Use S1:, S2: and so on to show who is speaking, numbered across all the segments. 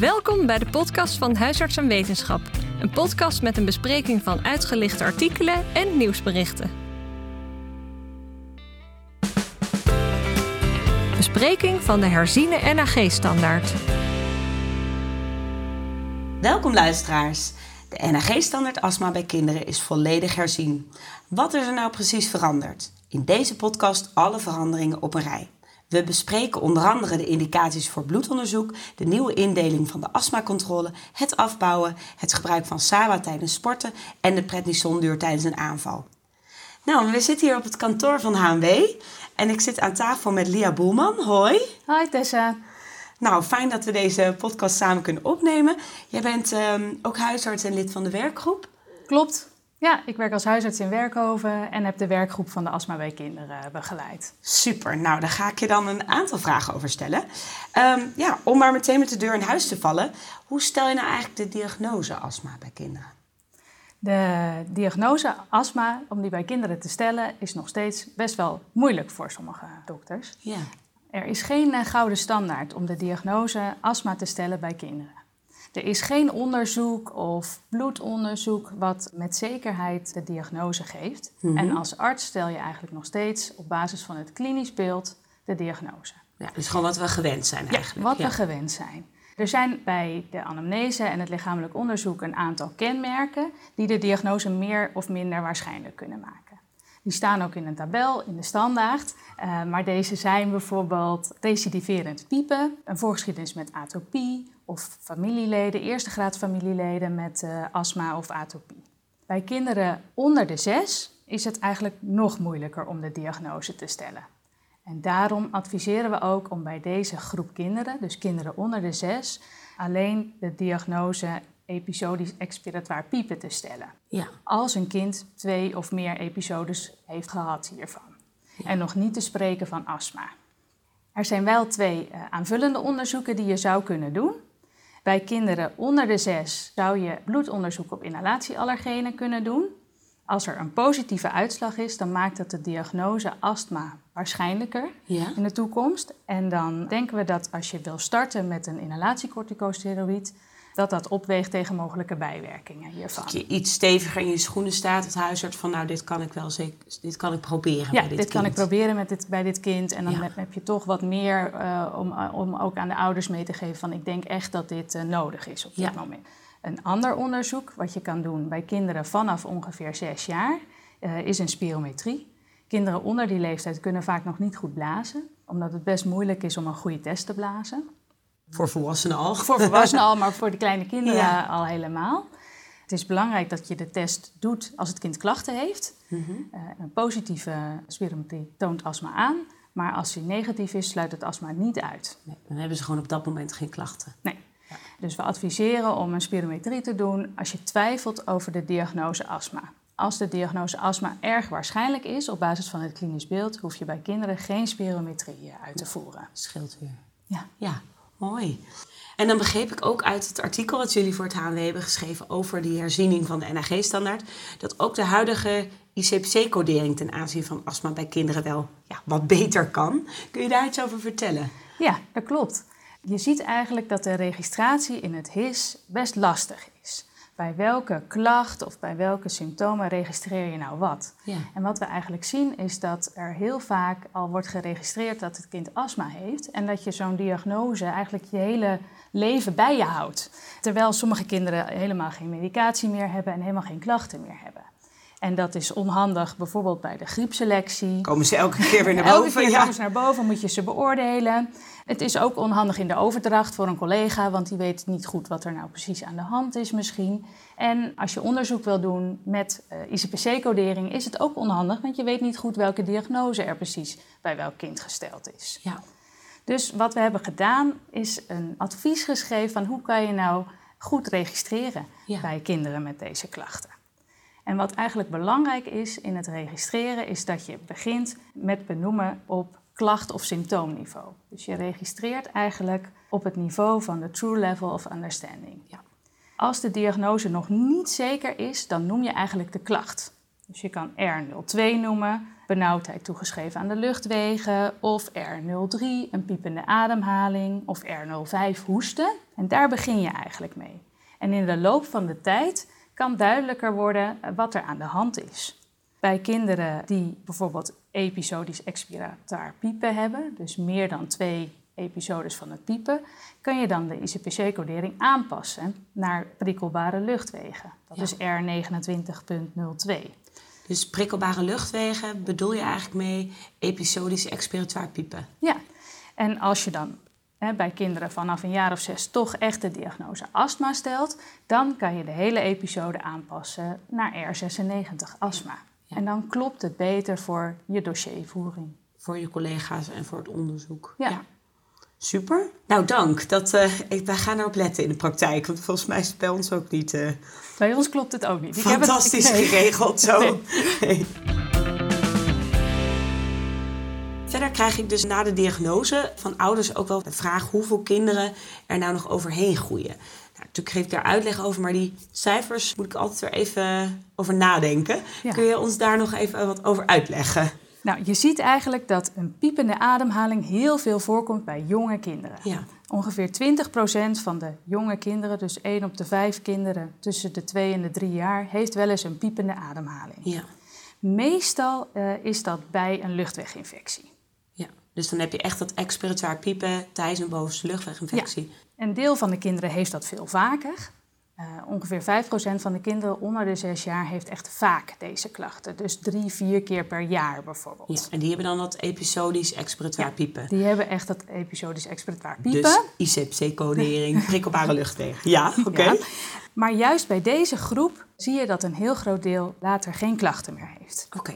S1: Welkom bij de podcast van Huisarts en Wetenschap. Een podcast met een bespreking van uitgelichte artikelen en nieuwsberichten. Bespreking van de herziene NAG-standaard.
S2: Welkom luisteraars. De NAG-standaard astma bij kinderen is volledig herzien. Wat is er nou precies veranderd? In deze podcast alle veranderingen op een rij. We bespreken onder andere de indicaties voor bloedonderzoek, de nieuwe indeling van de astmacontrole, het afbouwen, het gebruik van SAWA tijdens sporten en de prednisonduur tijdens een aanval. Nou, we zitten hier op het kantoor van HMW en ik zit aan tafel met Lia Boelman. Hoi.
S3: Hoi Tessa.
S2: Nou, fijn dat we deze podcast samen kunnen opnemen. Jij bent ehm, ook huisarts en lid van de werkgroep.
S3: Klopt. Ja, ik werk als huisarts in Werkhoven en heb de werkgroep van de astma bij kinderen begeleid.
S2: Super, nou daar ga ik je dan een aantal vragen over stellen. Ehm, ja, om maar meteen met de deur in huis te vallen. Hoe stel je nou eigenlijk de diagnose astma bij kinderen?
S3: De diagnose astma, om die bij kinderen te stellen, is nog steeds best wel moeilijk voor sommige dokters.
S2: Ja.
S3: Er is geen eh, gouden standaard om de diagnose astma te stellen bij kinderen. Er is geen onderzoek of bloedonderzoek wat met zekerheid de diagnose geeft.
S2: Mhm.
S3: En als arts stel je eigenlijk nog steeds op basis van het klinisch beeld de diagnose.
S2: ja, dus gewoon wat we gewend zijn eigenlijk.
S3: Wat
S2: Ja.
S3: we gewend zijn. Er zijn bij de anamnese en het lichamelijk onderzoek een aantal kenmerken die de diagnose meer of minder waarschijnlijk kunnen maken. Die staan ook in een tabel in de standaard, eh, maar deze zijn bijvoorbeeld recidiverend piepen, een voorgeschiedenis met atopie of familieleden, eerste graad familieleden met eh, astma of atopie. Bij kinderen onder de zes is het eigenlijk nog moeilijker om de diagnose te stellen. En daarom adviseren we ook om bij deze groep kinderen, dus kinderen onder de zes, alleen de diagnose episodisch expiratoire piepen te stellen.
S2: Ja.
S3: Als een kind twee of meer episodes heeft gehad hiervan. En nog niet te spreken van astma. Er zijn wel twee eh, aanvullende onderzoeken die je zou kunnen doen. Bij kinderen onder de zes zou je bloedonderzoek op inhalatieallergenen kunnen doen. Als er een positieve uitslag is, dan maakt dat de diagnose astma waarschijnlijker
S2: Ja.
S3: in de toekomst. En dan denken we dat als je wil starten met een inhalatiecorticosteroïd, dat dat opweegt tegen mogelijke bijwerkingen hiervan.
S2: Dat je iets steviger in je schoenen staat, het huisarts van nou dit kan ik wel zeker, dit kan ik proberen
S3: Ja,
S2: bij
S3: dit,
S2: dit,
S3: kan ik proberen met dit, bij dit kind. En dan
S2: Ja.
S3: heb, je toch wat meer eh, om, om ook aan de ouders mee te geven van ik denk echt dat dit eh, nodig is op dit
S2: Ja.
S3: moment. Een ander onderzoek wat je kan doen bij kinderen vanaf ongeveer zes jaar eh, is een spirometrie. Kinderen onder die leeftijd kunnen vaak nog niet goed blazen, omdat het best moeilijk is om een goede test te blazen.
S2: Voor volwassenen al.
S3: Voor volwassenen al, maar voor de kleine kinderen
S2: Ja.
S3: al helemaal. Het is belangrijk dat je de test doet als het kind klachten heeft.
S2: Mhm.
S3: Eh, een positieve spirometrie toont astma aan, maar als die negatief is, sluit het astma niet uit.
S2: Nee, dan hebben ze gewoon op dat moment geen klachten.
S3: Nee. Dus we adviseren om een spirometrie te doen als je twijfelt over de diagnose astma. Als de diagnose astma erg waarschijnlijk is op basis van het klinisch beeld, hoef je bij kinderen geen spirometrie eh, uit te voeren.
S2: Scheelt weer.
S3: Ja.
S2: Ja, mooi. En dan begreep ik ook uit het artikel dat jullie voor het HNW hebben geschreven over die herziening van de NAG-standaard, dat ook de huidige ICPC-codering ten aanzien van astma bij kinderen wel ja, wat beter kan. Kun je daar iets over vertellen?
S3: Ja, dat klopt. Je ziet eigenlijk dat de registratie in het HIS best lastig is. Bij welke klacht of bij welke symptomen registreer je nou wat?
S2: Ja.
S3: En wat we eigenlijk zien is dat er heel vaak al wordt geregistreerd dat het kind astma heeft en dat je zo'n diagnose eigenlijk je hele leven bij je houdt. Terwijl sommige kinderen helemaal geen medicatie meer hebben en helemaal geen klachten meer hebben. En dat is onhandig bijvoorbeeld bij de griepselectie.
S2: Komen ze elke keer weer naar
S3: Elke
S2: boven?
S3: keer
S2: ja.
S3: komen ze naar boven, moet je ze beoordelen. Het is ook onhandig in de overdracht voor een collega, want die weet niet goed wat er nou precies aan de hand is misschien. En als je onderzoek wil doen met eh, ICPC-codering, is het ook onhandig, want je weet niet goed welke diagnose er precies bij welk kind gesteld is.
S2: Ja.
S3: Dus wat we hebben gedaan, is een advies geschreven van hoe kan je nou goed registreren
S2: Ja.
S3: bij kinderen met deze klachten. En wat eigenlijk belangrijk is in het registreren, is dat je begint met benoemen op klacht- of symptoomniveau. Dus je registreert eigenlijk op het niveau van de true level of understanding.
S2: Ja.
S3: Als de diagnose nog niet zeker is, dan noem je eigenlijk de klacht. Dus je kan R02 noemen, benauwdheid toegeschreven aan de luchtwegen, of R03, een piepende ademhaling, of R05, hoesten. En daar begin je eigenlijk mee. En in de loop van de tijd kan duidelijker worden wat er aan de hand is. Bij kinderen die bijvoorbeeld episodisch expiratoir piepen hebben, dus meer dan twee episodes van het piepen, kan je dan de ICPC-codering aanpassen naar prikkelbare luchtwegen. Dat
S2: Ja.
S3: is R29.02.
S2: Dus prikkelbare luchtwegen bedoel je eigenlijk mee episodisch expiratoire piepen?
S3: Ja, en als je dan hè, bij kinderen vanaf een jaar of zes toch echt de diagnose astma stelt, dan kan je de hele episode aanpassen naar R96 astma.
S2: Ja.
S3: En dan klopt het beter voor je dossiervoering.
S2: Voor je collega's en voor het onderzoek.
S3: Ja.
S2: Super. Nou, dank. Dat, ik, wij gaan erop letten in de praktijk. Want volgens mij is het bij ons ook niet eh,
S3: Bij ons klopt het ook niet. Ik heb het-
S2: fantastisch
S3: nee.
S2: geregeld zo.
S3: Nee.
S2: Nee. Verder krijg ik dus na de diagnose van ouders ook wel de vraag hoeveel kinderen er nou nog overheen groeien. Nou, natuurlijk geef ik daar uitleg over, maar die cijfers moet ik altijd weer even over nadenken.
S3: Ja.
S2: Kun je ons daar nog even wat over uitleggen?
S3: Nou, je ziet eigenlijk dat een piepende ademhaling heel veel voorkomt bij jonge kinderen.
S2: Ja.
S3: Ongeveer 20% van de jonge kinderen, dus 1 op de 5 kinderen tussen de 2 en de 3 jaar, heeft wel eens een piepende ademhaling.
S2: Ja.
S3: Meestal eh, is dat bij een luchtweginfectie.
S2: Ja. Dus dan heb je echt dat expiratoire piepen tijdens een bovenste luchtweginfectie.
S3: Een deel van de kinderen heeft dat veel vaker. Eh, ongeveer 5% van de kinderen onder de 6 jaar heeft echt vaak deze klachten. Dus drie, vier keer per jaar bijvoorbeeld.
S2: Ja. En die hebben dan dat episodisch expiratoire piepen.
S3: Die hebben echt dat episodisch expiratoire piepen.
S2: Dus ICPC-codering, prikkelbare luchtwegen. Ja, oké.
S3: Ja. Maar juist bij deze groep zie je dat een heel groot deel later geen klachten meer heeft.
S2: Oké.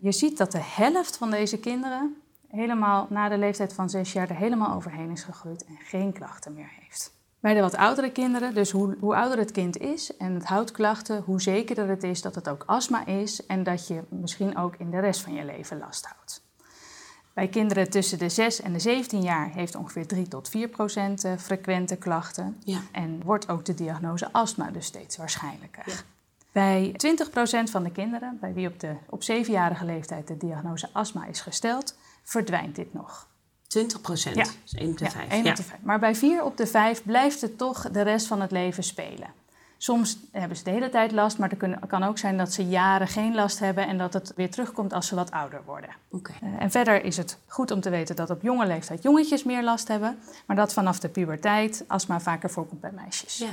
S3: Je ziet dat de helft van deze kinderen helemaal na de leeftijd van zes jaar er helemaal overheen is gegroeid en geen klachten meer heeft. Bij de wat oudere kinderen, dus hoe, hoe ouder het kind is en het houdt klachten, hoe zekerder het is dat het ook astma is en dat je misschien ook in de rest van je leven last houdt. Bij kinderen tussen de 6 en de 17 jaar heeft ongeveer 3 tot 4 procent eh, frequente klachten.
S2: Ja.
S3: En wordt ook de diagnose astma dus steeds waarschijnlijker. Bij 20 procent van de kinderen, bij wie op, de, op 7-jarige leeftijd de diagnose astma is gesteld, verdwijnt dit nog.
S2: 20 procent.
S3: Ja.
S2: Dus 1 op de
S3: Ja,
S2: 5.
S3: één op de vijf. Maar bij 4 op de 5 blijft het toch de rest van het leven spelen. Soms hebben ze de hele tijd last, maar het kan ook zijn dat ze jaren geen last hebben en dat het weer terugkomt als ze wat ouder worden.
S2: Oké.
S3: Eh, En verder is het goed om te weten dat op jonge leeftijd jongetjes meer last hebben, maar dat vanaf de puberteit astma vaker voorkomt bij meisjes.
S2: Ja.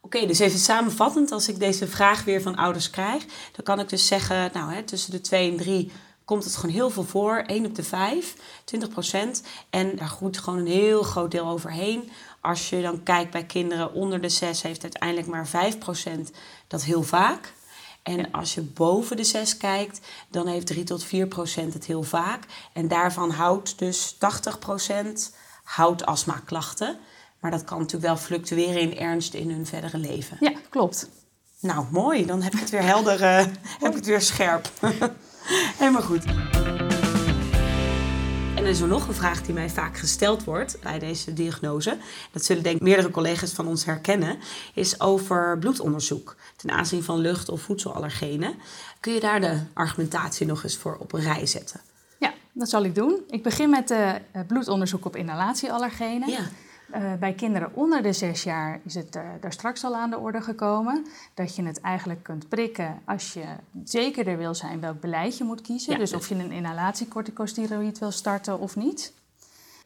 S2: Oké, dus even samenvattend, als ik deze vraag weer van ouders krijg, dan kan ik dus zeggen, nou, hè, tussen de 2 en 3 komt het gewoon heel veel voor. 1 op de 5, 20 procent. En daar groeit gewoon een heel groot deel overheen. Als je dan kijkt bij kinderen onder de 6, heeft uiteindelijk maar 5 procent dat heel vaak. En als je boven de 6 kijkt, dan heeft 3 tot 4 procent het heel vaak. En daarvan houdt dus 80 procent houdt astmaklachten. Maar dat kan natuurlijk wel fluctueren in ernst in hun verdere leven.
S3: Ja, klopt.
S2: Nou, mooi. Dan heb ik het weer helder, eh, heb ik het weer scherp. Helemaal goed. En er is er nog een vraag die mij vaak gesteld wordt bij deze diagnose. Dat zullen denk ik meerdere collega's van ons herkennen. Is over bloedonderzoek ten aanzien van lucht- of voedselallergenen. Kun je daar de argumentatie nog eens voor op een rij zetten?
S3: Ja, dat zal ik doen. Ik begin met eh, bloedonderzoek op inhalatieallergenen.
S2: Ja.
S3: Eh, bij kinderen onder de zes jaar is het eh, daar straks al aan de orde gekomen. Dat je het eigenlijk kunt prikken als je zekerder wil zijn welk beleid je moet kiezen.
S2: Ja.
S3: Dus of je een inhalatiecorticosteroïd wil starten of niet.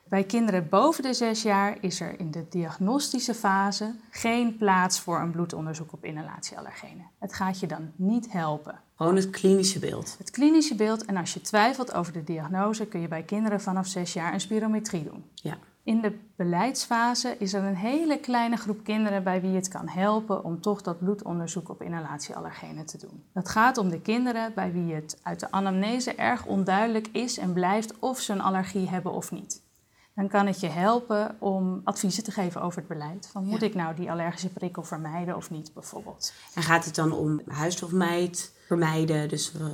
S3: Bij kinderen boven de zes jaar is er in de diagnostische fase geen plaats voor een bloedonderzoek op inhalatieallergenen. Het gaat je dan niet helpen.
S2: Gewoon het klinische beeld.
S3: Het klinische beeld en als je twijfelt over de diagnose kun je bij kinderen vanaf zes jaar een spirometrie doen.
S2: Ja.
S3: In de beleidsfase is er een hele kleine groep kinderen bij wie het kan helpen om toch dat bloedonderzoek op inhalatieallergenen te doen. Dat gaat om de kinderen bij wie het uit de anamnese erg onduidelijk is en blijft of ze een allergie hebben of niet. Dan kan het je helpen om adviezen te geven over het beleid. Van moet
S2: Ja.
S3: ik nou die allergische prikkel vermijden of niet bijvoorbeeld?
S2: En gaat het dan om huisstofmijt vermijden? Dus eh,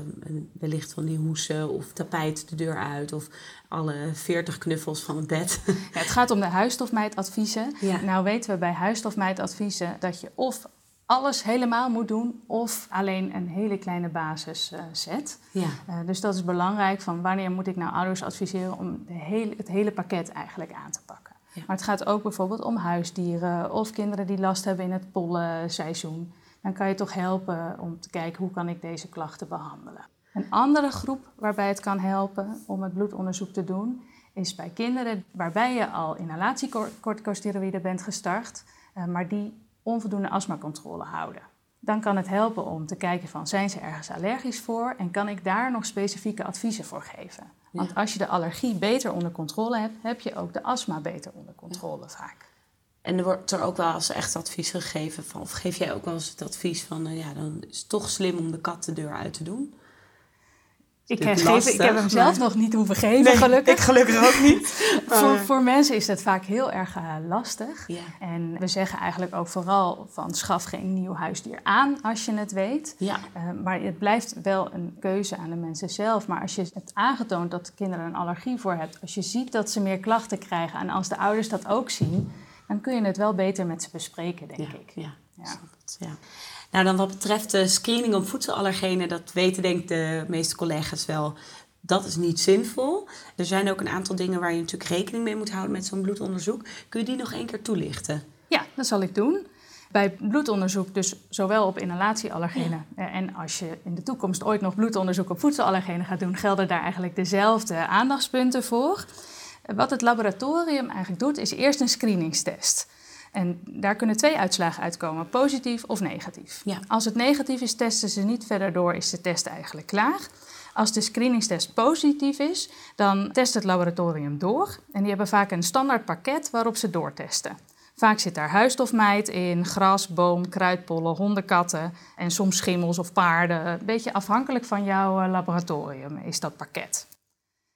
S2: wellicht van die hoesen of tapijt de deur uit of alle 40 knuffels van het bed.
S3: Ja, het gaat om de huisstofmijtadviezen.
S2: Ja.
S3: Nou weten we bij huisstofmijtadviezen dat je of alles helemaal moet doen of alleen een hele kleine basis uh, zet.
S2: Ja.
S3: Uh, dus dat is belangrijk van wanneer moet ik nou ouders adviseren om de hele, het hele pakket eigenlijk aan te pakken. Ja. Maar het gaat ook bijvoorbeeld om huisdieren of kinderen die last hebben in het pollenseizoen. Dan kan je toch helpen om te kijken hoe kan ik deze klachten behandelen. Een andere groep waarbij het kan helpen om het bloedonderzoek te doen, is bij kinderen waarbij je al inhalatiecorticosteroïden bent gestart, uh, maar die onvoldoende astmacontrole houden. Dan kan het helpen om te kijken van zijn ze ergens allergisch voor en kan ik daar nog specifieke adviezen voor geven. Want als je de allergie beter onder controle hebt, heb je ook de astma beter onder controle vaak.
S2: En er wordt er ook wel eens echt advies gegeven van, of geef jij ook wel eens het advies van, uh, ja, dan is het toch slim om de kat de deur uit te doen?
S3: Ik, heb hem zelf nog niet hoeven geven, nee, gelukkig.
S2: Ik gelukkig ook niet.
S3: voor, voor, mensen is het vaak heel erg uh, lastig.
S2: Ja.
S3: En we zeggen eigenlijk ook vooral van schaf geen nieuw huisdier aan als je het weet.
S2: Ja.
S3: Uh, maar het blijft wel een keuze aan de mensen zelf. Maar als je het aangetoond dat de kinderen een allergie voor hebt, als je ziet dat ze meer klachten krijgen en als de ouders dat ook zien, dan kun je het wel beter met ze bespreken, denk
S2: ja,
S3: ik.
S2: Ja, ja. Nou, dan wat betreft de screening op voedselallergenen, dat weten denk ik de meeste collega's wel. Dat is niet zinvol. Er zijn ook een aantal dingen waar je natuurlijk rekening mee moet houden met zo'n bloedonderzoek. Kun je die nog één keer toelichten?
S3: Ja, dat zal ik doen. Bij bloedonderzoek, dus zowel op inhalatieallergenen ja. en als je in de toekomst ooit nog bloedonderzoek op voedselallergenen gaat doen, gelden daar eigenlijk dezelfde aandachtspunten voor. Wat het laboratorium eigenlijk doet, is eerst een screeningstest. En daar kunnen twee uitslagen uitkomen, positief of negatief.
S2: Ja.
S3: Als het negatief is, testen ze niet verder door, is de test eigenlijk klaar. Als de screeningstest positief is, dan test het laboratorium door. En die hebben vaak een standaard pakket waarop ze doortesten. Vaak zit daar huisstofmijt in, gras, boom, kruidpollen, hondenkatten en soms schimmels of paarden. Een beetje afhankelijk van jouw laboratorium is dat pakket.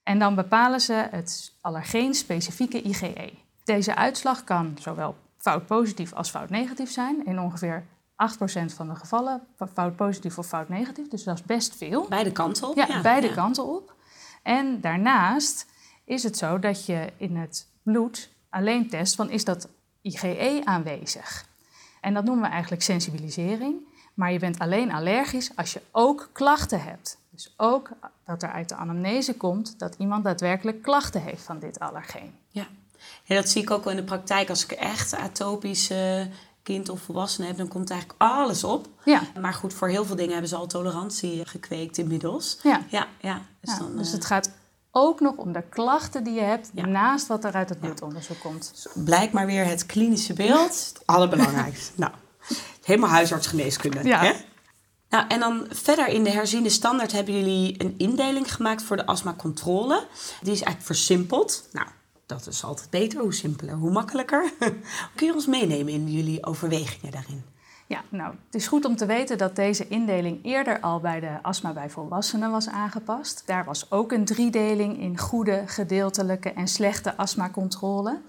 S3: En dan bepalen ze het allergeen-specifieke IgE. Deze uitslag kan zowel fout positief als fout negatief zijn. In ongeveer 8% van de gevallen fout positief of fout negatief. Dus dat is best veel.
S2: Beide kanten op.
S3: Ja,
S2: ja
S3: beide
S2: ja.
S3: kanten op. En daarnaast is het zo dat je in het bloed alleen test van is dat IgE aanwezig. En dat noemen we eigenlijk sensibilisering. Maar je bent alleen allergisch als je ook klachten hebt. Dus ook dat er uit de anamnese komt dat iemand daadwerkelijk klachten heeft van dit allergeen.
S2: Ja. Ja, dat zie ik ook wel in de praktijk. Als ik echt atopisch uh, kind of volwassene heb, dan komt eigenlijk alles op.
S3: Ja.
S2: Maar goed, voor heel veel dingen hebben ze al tolerantie gekweekt inmiddels.
S3: Ja.
S2: Ja, ja.
S3: Dus, ja, dan, dus het uh... gaat ook nog om de klachten die je hebt,
S2: Ja.
S3: naast wat er uit het bloedonderzoek komt.
S2: Dus blijkt maar weer het klinische beeld, het allerbelangrijkste. nou, helemaal huisartsgeneeskunde.
S3: Ja.
S2: Hè? Nou, en dan verder in de herziende standaard hebben jullie een indeling gemaakt voor de astmacontrole. Die is eigenlijk versimpeld. Nou, dat is altijd beter. Hoe simpeler, hoe makkelijker. Kun je ons meenemen in jullie overwegingen daarin?
S3: Ja, nou, het is goed om te weten dat deze indeling eerder al bij de astma bij volwassenen was aangepast. Daar was ook een driedeling in goede, gedeeltelijke en slechte astmacontrole.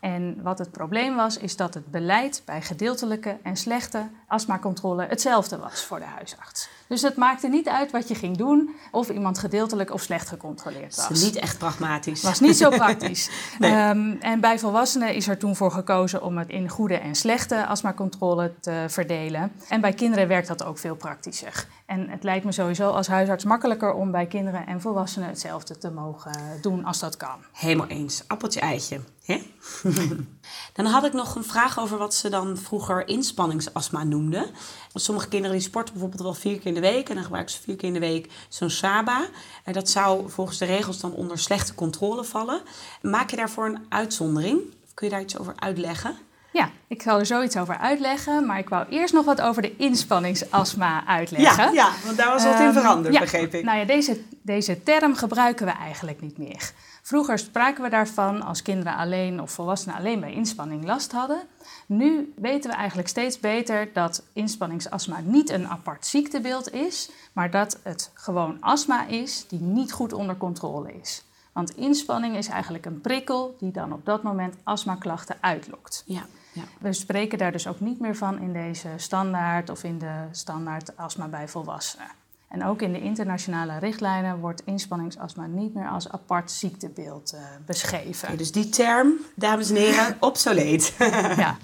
S3: En wat het probleem was, is dat het beleid bij gedeeltelijke en slechte astmacontrole hetzelfde was voor de huisarts. Dus het maakte niet uit wat je ging doen, of iemand gedeeltelijk of slecht gecontroleerd was.
S2: Niet echt pragmatisch.
S3: was niet zo praktisch.
S2: Nee.
S3: Um, en bij volwassenen is er toen voor gekozen om het in goede en slechte astmacontrole te verdelen. En bij kinderen werkt dat ook veel praktischer. En het lijkt me sowieso als huisarts makkelijker om bij kinderen en volwassenen hetzelfde te mogen doen als dat kan.
S2: Helemaal eens. Appeltje eitje. Hè? dan had ik nog een vraag over wat ze dan vroeger inspanningsastma noemden. Sommige kinderen die sporten bijvoorbeeld wel vier keer in de week en dan gebruiken ze vier keer in de week zo'n SABA. En dat zou volgens de regels dan onder slechte controle vallen. Maak je daarvoor een uitzondering? Of kun je daar iets over uitleggen?
S3: Ja, ik zal er zoiets over uitleggen, maar ik wou eerst nog wat over de inspanningsastma uitleggen.
S2: Ja, ja want daar was wat in
S3: Um,
S2: veranderd,
S3: ja,
S2: begreep ik.
S3: Nou ja, deze, deze term gebruiken we eigenlijk niet meer. Vroeger spraken we daarvan als kinderen alleen of volwassenen alleen bij inspanning last hadden. Nu weten we eigenlijk steeds beter dat inspanningsastma niet een apart ziektebeeld is, maar dat het gewoon astma is die niet goed onder controle is. Want inspanning is eigenlijk een prikkel die dan op dat moment astmaklachten uitlokt.
S2: Ja, ja.
S3: We spreken daar dus ook niet meer van in deze standaard of in de standaard astma bij volwassenen. En ook in de internationale richtlijnen wordt inspanningsastma niet meer als apart ziektebeeld uh, beschreven.
S2: Dus die term, dames en heren, obsoleet.
S3: ja.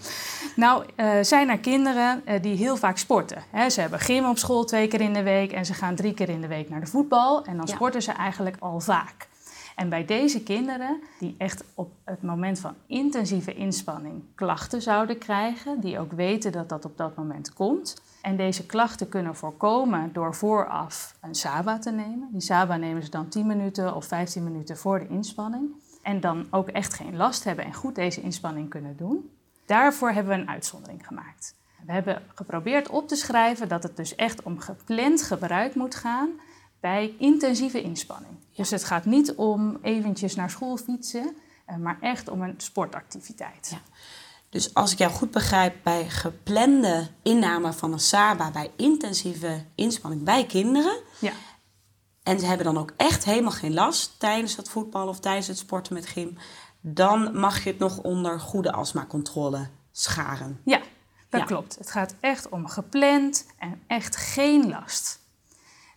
S3: Nou, uh, zijn er kinderen uh, die heel vaak sporten. Hè? Ze hebben gym op school twee keer in de week en ze gaan drie keer in de week naar de voetbal. En dan ja. sporten ze eigenlijk al vaak. En bij deze kinderen, die echt op het moment van intensieve inspanning klachten zouden krijgen, die ook weten dat dat op dat moment komt. En deze klachten kunnen voorkomen door vooraf een SABA te nemen. Die SABA nemen ze dan 10 minuten of 15 minuten voor de inspanning. En dan ook echt geen last hebben en goed deze inspanning kunnen doen. Daarvoor hebben we een uitzondering gemaakt. We hebben geprobeerd op te schrijven dat het dus echt om gepland gebruik moet gaan bij intensieve inspanning. Dus het gaat niet om eventjes naar school fietsen, eh, maar echt om een sportactiviteit. Ja.
S2: Dus als ik jou goed begrijp, bij geplande inname van een SABA, bij intensieve inspanning bij kinderen. Ja. En ze hebben dan ook echt helemaal geen last tijdens het voetballen of tijdens het sporten met gym. Dan mag je het nog onder goede astmacontrole scharen.
S3: Ja, dat klopt. Het gaat echt om gepland en echt geen last.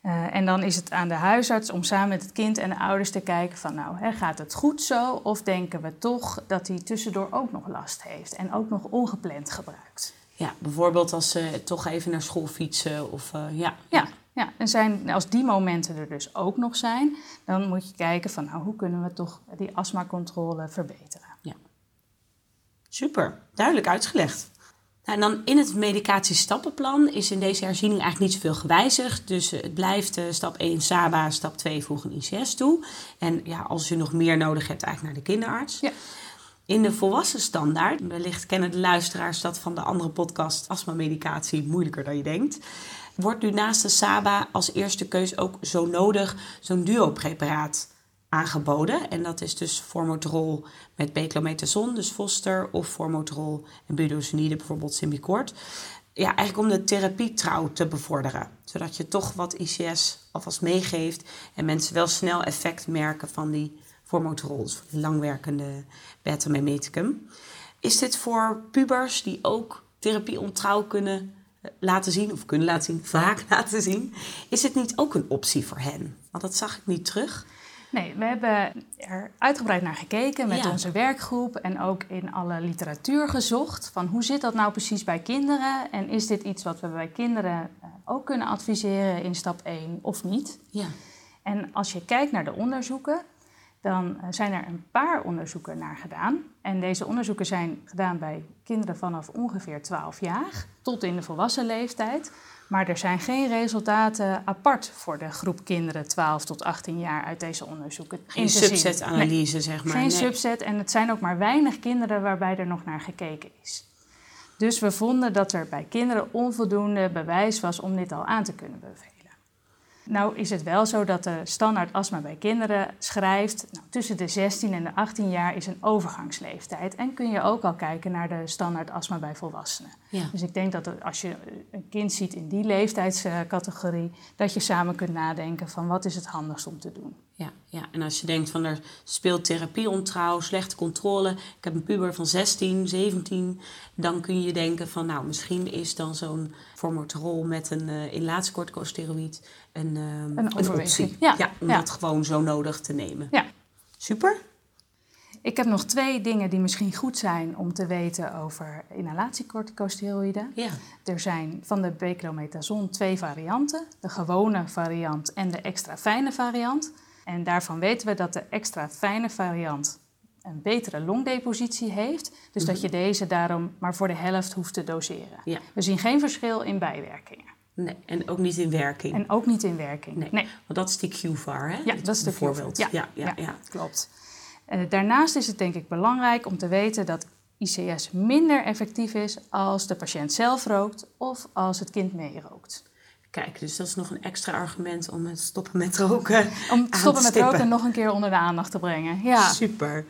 S3: Uh, en dan is het aan de huisarts om samen met het kind en de ouders te kijken van nou, hè, gaat het goed zo? Of denken we toch dat hij tussendoor ook nog last heeft en ook nog ongepland gebruikt?
S2: Ja, bijvoorbeeld als ze toch even naar school fietsen of uh, ja.
S3: Ja, ja. En zijn, als die momenten er dus ook nog zijn, dan moet je kijken van nou, hoe kunnen we toch die astmacontrole verbeteren? Ja.
S2: Super, duidelijk uitgelegd. Nou, en dan in het medicatiestappenplan is in deze herziening eigenlijk niet zoveel gewijzigd. Dus eh, het blijft uh, stap 1 SABA, stap 2 voeg een ICS toe. En ja, als u nog meer nodig hebt, eigenlijk naar de kinderarts. Ja. In de volwassen standaard, wellicht kennen de luisteraars dat van de andere podcast astma-medicatie moeilijker dan je denkt. Wordt nu naast de SABA als eerste keus ook zo nodig zo'n duo-preparaat aangeboden. En dat is dus formoterol met beclomethasone, dus Foster, of formoterol en budosonide, bijvoorbeeld Symbicort. Ja, eigenlijk om de therapietrouw te bevorderen. Zodat je toch wat ICS alvast meegeeft en mensen wel snel effect merken van die formoterol, dus langwerkende beta-mimeticum. Is dit voor pubers die ook therapie ontrouw kunnen eh, laten zien, of kunnen laten zien, vaak laten zien, is het niet ook een optie voor hen? Want dat zag ik niet terug.
S3: Nee, we hebben er uitgebreid naar gekeken met onze werkgroep en ook in alle literatuur gezocht van hoe zit dat nou precies bij kinderen en is dit iets wat we bij kinderen eh, ook kunnen adviseren in stap 1 of niet. Ja. En als je kijkt naar de onderzoeken, dan eh, zijn er een paar onderzoeken naar gedaan. En deze onderzoeken zijn gedaan bij kinderen vanaf ongeveer 12 jaar tot in de volwassen leeftijd. Maar er zijn geen resultaten apart voor de groep kinderen 12 tot 18 jaar uit deze onderzoeken.
S2: Geen subset-analyse, zeg maar.
S3: Geen subset en het zijn ook maar weinig kinderen waarbij er nog naar gekeken is. Dus we vonden dat er bij kinderen onvoldoende bewijs was om dit al aan te kunnen bevelen. Nou is het wel zo dat de standaard astma bij kinderen schrijft... Nou, tussen de 16 en de 18 jaar is een overgangsleeftijd. En kun je ook al kijken naar de standaard astma bij volwassenen. Dus ik denk dat als je een kind ziet in die leeftijdscategorie... dat je samen kunt nadenken van wat is het handigst om te doen.
S2: Ja, ja, en als je denkt van er speelt therapie ontrouw, slechte controle. Ik heb een puber van 16, 17. Dan kun je denken van nou, misschien is dan zo'n formoterol met een uh, een, uh, een, een optie. Ja, ja om dat gewoon zo nodig te nemen. Ja. Super.
S3: Ik heb nog twee dingen die misschien goed zijn om te weten over inhalatiecorticosteroïden. Ja. Er zijn van de beclomethasone twee varianten. De gewone variant en de extra fijne variant. En daarvan weten we dat de extra fijne variant een betere longdepositie heeft. Dus dat je mhm. deze daarom maar voor de helft hoeft te doseren. We zien geen verschil in bijwerkingen.
S2: Nee, en ook niet in werking.
S3: En ook niet in werking.
S2: Nee. Want dat is die QVAR, hè?
S3: Ja, dat is de voorbeeld. Ja, ja, ja, ja, klopt. Daarnaast is het denk ik belangrijk om te weten dat ICS minder effectief is als de patiënt zelf rookt of als het kind meerookt.
S2: Kijk, dus dat is nog een extra argument om het stoppen met roken.
S3: Om te stoppen met roken nog een keer onder de aandacht te brengen. Ja.
S2: Super.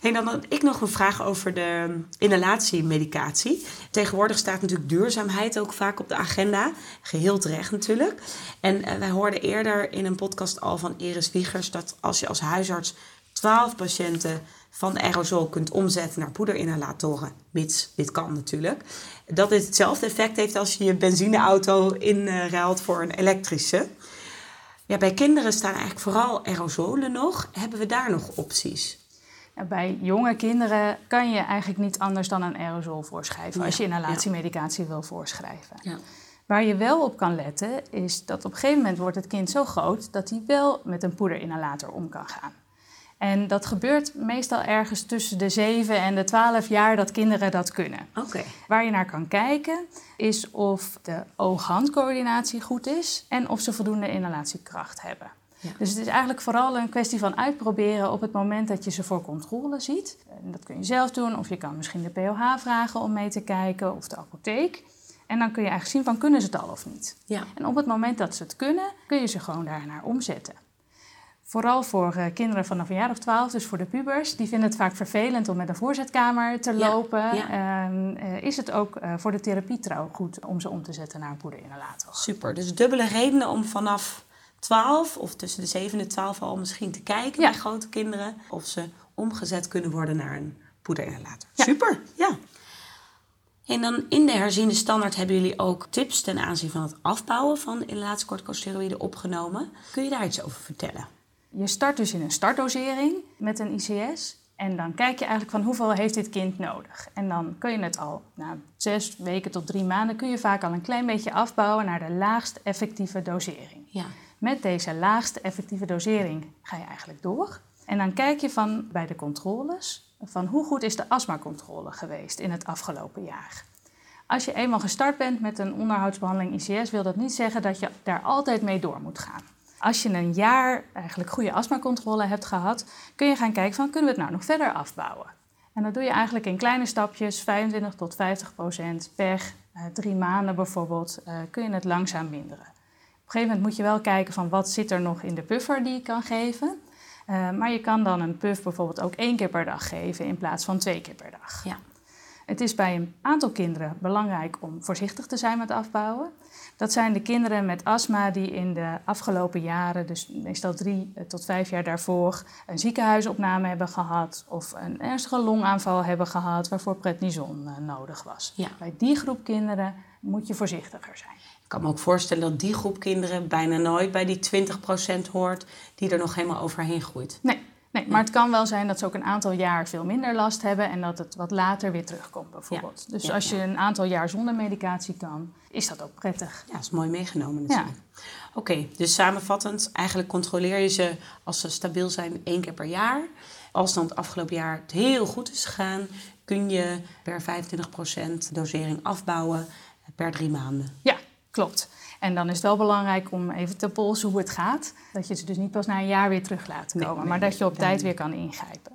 S2: Hey, dan had ik nog een vraag over de inhalatiemedicatie. Tegenwoordig staat natuurlijk duurzaamheid ook vaak op de agenda. Geheel terecht natuurlijk. En uh, wij hoorden eerder in een podcast al van Iris Wiegers dat als je als huisarts 12 patiënten van aerosol kunt omzetten naar poederinhalatoren, mits dit kan natuurlijk, dat dit hetzelfde effect heeft als je je benzineauto inruilt voor een elektrische. Ja, bij kinderen staan eigenlijk vooral aerosolen nog. Hebben we daar nog opties?
S3: En bij jonge kinderen kan je eigenlijk niet anders dan een aerosol voorschrijven
S2: Ja,
S3: als je inhalatiemedicatie wil voorschrijven.
S2: Ja.
S3: Waar je wel op kan letten is dat op een gegeven moment wordt het kind zo groot dat hij wel met een poederinhalator om kan gaan. En dat gebeurt meestal ergens tussen de 7 en de 12 jaar dat kinderen dat kunnen.
S2: Oké.
S3: Waar je naar kan kijken is of de oog-handcoördinatie goed is en of ze voldoende inhalatiekracht hebben.
S2: Ja.
S3: Dus het is eigenlijk vooral een kwestie van uitproberen op het moment dat je ze voor controle ziet. En dat kun je zelf doen of je kan misschien de POH vragen om mee te kijken of de apotheek. En dan kun je eigenlijk zien van kunnen ze het al of niet.
S2: Ja.
S3: En op het moment dat ze het kunnen, kun je ze gewoon daarnaar omzetten. Vooral voor eh, kinderen vanaf een jaar of twaalf, dus voor de pubers, die vinden het vaak vervelend om met een voorzetkamer te
S2: Ja,
S3: lopen.
S2: ja.
S3: Ehm, eh, is het ook eh, voor de therapie trouw goed om ze om te zetten naar een poederinhalator?
S2: Super. Dus dubbele redenen om vanaf 12 of tussen de 7 en de 12 al misschien te kijken
S3: Ja.
S2: bij grote kinderen of ze omgezet kunnen worden naar een poederinhalator. Super. Ja. En dan in de herziende standaard hebben jullie ook tips ten aanzien van het afbouwen van inhalatiecorticosteroïden opgenomen. Kun je daar iets over vertellen?
S3: Je start dus in een startdosering met een ICS. En dan kijk je eigenlijk van hoeveel heeft dit kind nodig. En dan kun je het al na zes weken tot drie maanden... kun je vaak al een klein beetje afbouwen naar de laagst effectieve dosering.
S2: Ja.
S3: Met deze laagste effectieve dosering ga je eigenlijk door. En dan kijk je van bij de controles van hoe goed is de astmacontrole geweest in het afgelopen jaar. Als je eenmaal gestart bent met een onderhoudsbehandeling ICS, wil dat niet zeggen dat je daar altijd mee door moet gaan. Als je een jaar eigenlijk goede astmacontrole hebt gehad, kun je gaan kijken van kunnen we het nou nog verder afbouwen. En dat doe je eigenlijk in kleine stapjes, 25 tot 50 procent per eh, drie maanden bijvoorbeeld, eh, kun je het langzaam minderen. Op een gegeven moment moet je wel kijken van wat zit er nog in de puffer die je kan geven. Uh, maar je kan dan een puff bijvoorbeeld ook één keer per dag geven in plaats van twee keer per dag.
S2: Ja.
S3: Het is bij een aantal kinderen belangrijk om voorzichtig te zijn met afbouwen. Dat zijn de kinderen met astma die in de afgelopen jaren, dus meestal drie tot vijf jaar daarvoor, een ziekenhuisopname hebben gehad of een ernstige longaanval hebben gehad waarvoor prednison uh, nodig was.
S2: Ja.
S3: Bij die groep kinderen moet je voorzichtiger zijn.
S2: Ik kan me ook voorstellen dat die groep kinderen bijna nooit bij die 20% hoort die er nog helemaal overheen groeit.
S3: Nee, nee, maar het kan wel zijn dat ze ook een aantal jaar veel minder last hebben en dat het wat later weer terugkomt bijvoorbeeld.
S2: Ja,
S3: Dus
S2: ja,
S3: als je
S2: ja.
S3: een aantal jaar zonder medicatie kan, is dat ook prettig.
S2: Ja, dat is mooi meegenomen natuurlijk. Oké, dus samenvattend, eigenlijk controleer je ze als ze stabiel zijn één keer per jaar. Als dan het afgelopen jaar het heel goed is gegaan, kun je per 25% dosering afbouwen per drie maanden.
S3: Ja, klopt. En dan is het wel belangrijk om even te polsen hoe het gaat. Dat je ze dus niet pas na een jaar weer terug laat komen,
S2: nee,
S3: maar dat je op tijd
S2: nee.
S3: weer kan ingrijpen.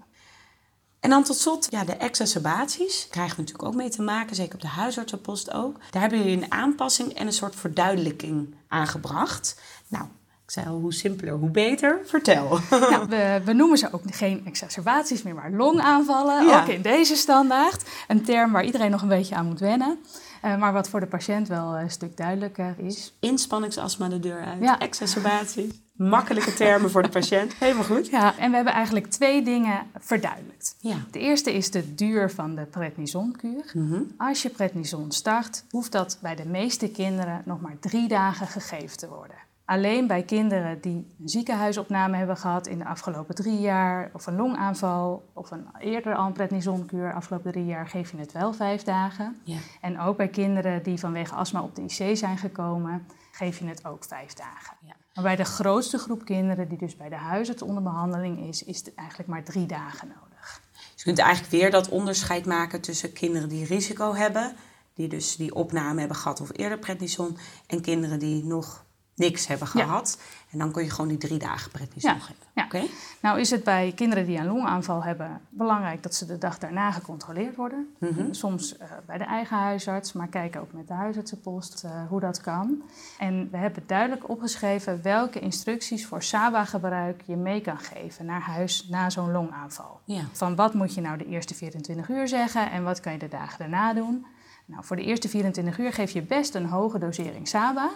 S2: En dan tot slot, ja, de exacerbaties krijgen we natuurlijk ook mee te maken, zeker op de huisartsenpost ook. Daar hebben jullie een aanpassing en een soort verduidelijking aangebracht. Nou, ik zei al, hoe simpeler, hoe beter. Vertel.
S3: Nou, we, we noemen ze ook geen exacerbaties meer, maar longaanvallen.
S2: Ja.
S3: Ook in deze standaard. Een term waar iedereen nog een beetje aan moet wennen. Eh, maar wat voor de patiënt wel een stuk duidelijker is.
S2: Inspanningsastma de deur uit,
S3: Ja.
S2: exacerbaties. Makkelijke termen voor de patiënt. Helemaal goed.
S3: Ja, en we hebben eigenlijk twee dingen verduidelijkt.
S2: Ja.
S3: De eerste is de duur van de prednisonkuur.
S2: Mhm.
S3: Als je prednison start, hoeft dat bij de meeste kinderen nog maar drie dagen gegeven te worden. Alleen bij kinderen die een ziekenhuisopname hebben gehad in de afgelopen drie jaar, of een longaanval, of een eerder al een prednisonkuur afgelopen drie jaar, geef je het wel vijf dagen.
S2: Ja.
S3: En ook bij kinderen die vanwege astma op de IC zijn gekomen, geef je het ook vijf dagen.
S2: Ja.
S3: Maar bij de grootste groep kinderen, die dus bij de huisarts onder behandeling is, is het eigenlijk maar drie dagen nodig.
S2: Dus je kunt eigenlijk weer dat onderscheid maken tussen kinderen die risico hebben, die dus die opname hebben gehad of eerder prednison, en kinderen die nog niks hebben
S3: Ja.
S2: gehad. En dan kun je gewoon die drie dagen prednison
S3: Ja.
S2: Oké?
S3: Nou is het bij kinderen die een longaanval hebben belangrijk dat ze de dag daarna gecontroleerd worden.
S2: Mhm.
S3: Soms eh, bij de eigen huisarts, maar kijken ook met de huisartsenpost eh, hoe dat kan. En we hebben duidelijk opgeschreven welke instructies voor SABA-gebruik je mee kan geven naar huis na zo'n longaanval.
S2: Ja.
S3: Van wat moet je nou de eerste 24 uur zeggen en wat kan je de dagen daarna doen? Nou, voor de eerste 24 uur geef je best een hoge dosering SABA.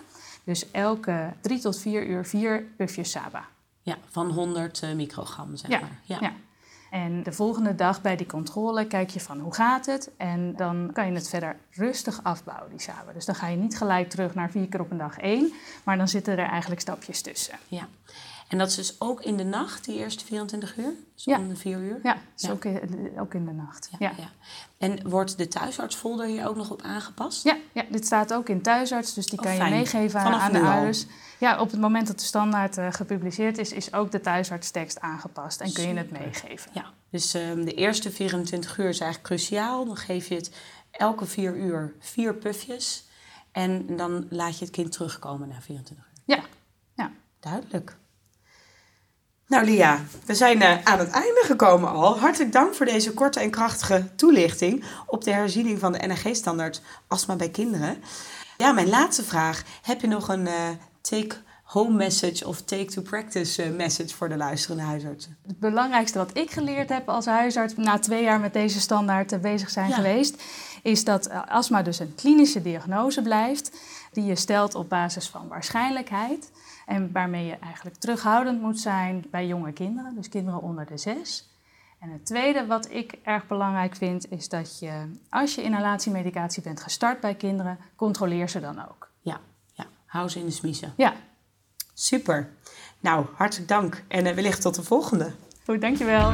S3: Dus elke 3 tot 4 uur 4 puffjes SABA.
S2: ja, van 100 eh, microgram, zeg
S3: Ja,
S2: maar.
S3: ja. En de volgende dag bij die controle kijk je van hoe gaat het. En dan kan je het verder rustig afbouwen, die SABA. Dus dan ga je niet gelijk terug naar vier keer op een dag één. Maar dan zitten er eigenlijk stapjes tussen.
S2: Ja. En dat is dus ook in de nacht, die eerste 24 uur? Dus
S3: Ja.
S2: om de 4 uur?
S3: Ja,
S2: Ja.
S3: Ook, in, ook in de nacht. Ja. Ja.
S2: En wordt de thuisartsfolder hier ook nog op aangepast?
S3: Ja, dit staat ook in thuisarts, dus die
S2: Oh,
S3: kan je meegeven aan, de ouders. Ja, op het moment dat de standaard eh, gepubliceerd is, is ook de thuisartstekst aangepast en kun je het meegeven.
S2: Ja, dus ehm, de eerste 24 uur is eigenlijk cruciaal. Dan geef je het elke vier uur vier pufjes. En dan laat je het kind terugkomen na 24 uur.
S3: Ja, ja.
S2: Duidelijk. Nou Lia, we zijn eh, aan het einde gekomen al. Hartelijk dank voor deze korte en krachtige toelichting op de herziening van de NRG-standaard astma bij kinderen. Ja, mijn laatste vraag. Heb je nog een eh, take-home message of take-to-practice eh, message voor de luisterende huisartsen?
S3: Het belangrijkste wat ik geleerd heb als huisarts na twee jaar met deze standaard bezig zijn
S2: Ja.
S3: geweest, is dat astma dus een klinische diagnose blijft die je stelt op basis van waarschijnlijkheid en waarmee je eigenlijk terughoudend moet zijn bij jonge kinderen, dus kinderen onder de zes. En het tweede wat ik erg belangrijk vind, is dat je als je inhalatiemedicatie bent gestart bij kinderen, controleer ze dan ook.
S2: Ja, ja. hou ze in de smiezen.
S3: Ja,
S2: Super. Nou, hartelijk dank en eh, wellicht tot de volgende.
S3: goed, dankjewel.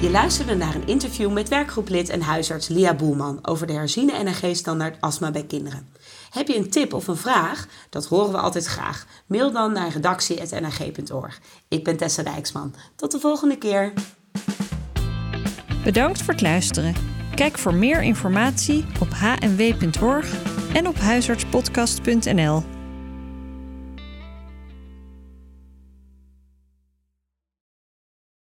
S2: Je luisterde naar een interview met werkgroeplid en huisarts Lia Boelman over de herziene NRG-standaard astma bij kinderen. Heb je een tip of een vraag? Dat horen we altijd graag. Mail dan naar redactie.nrg.org. Ik ben Tessa Rijksman. Tot de volgende keer.
S1: Bedankt voor het luisteren. Kijk voor meer informatie op hnw.org en op huisartspodcast.nl.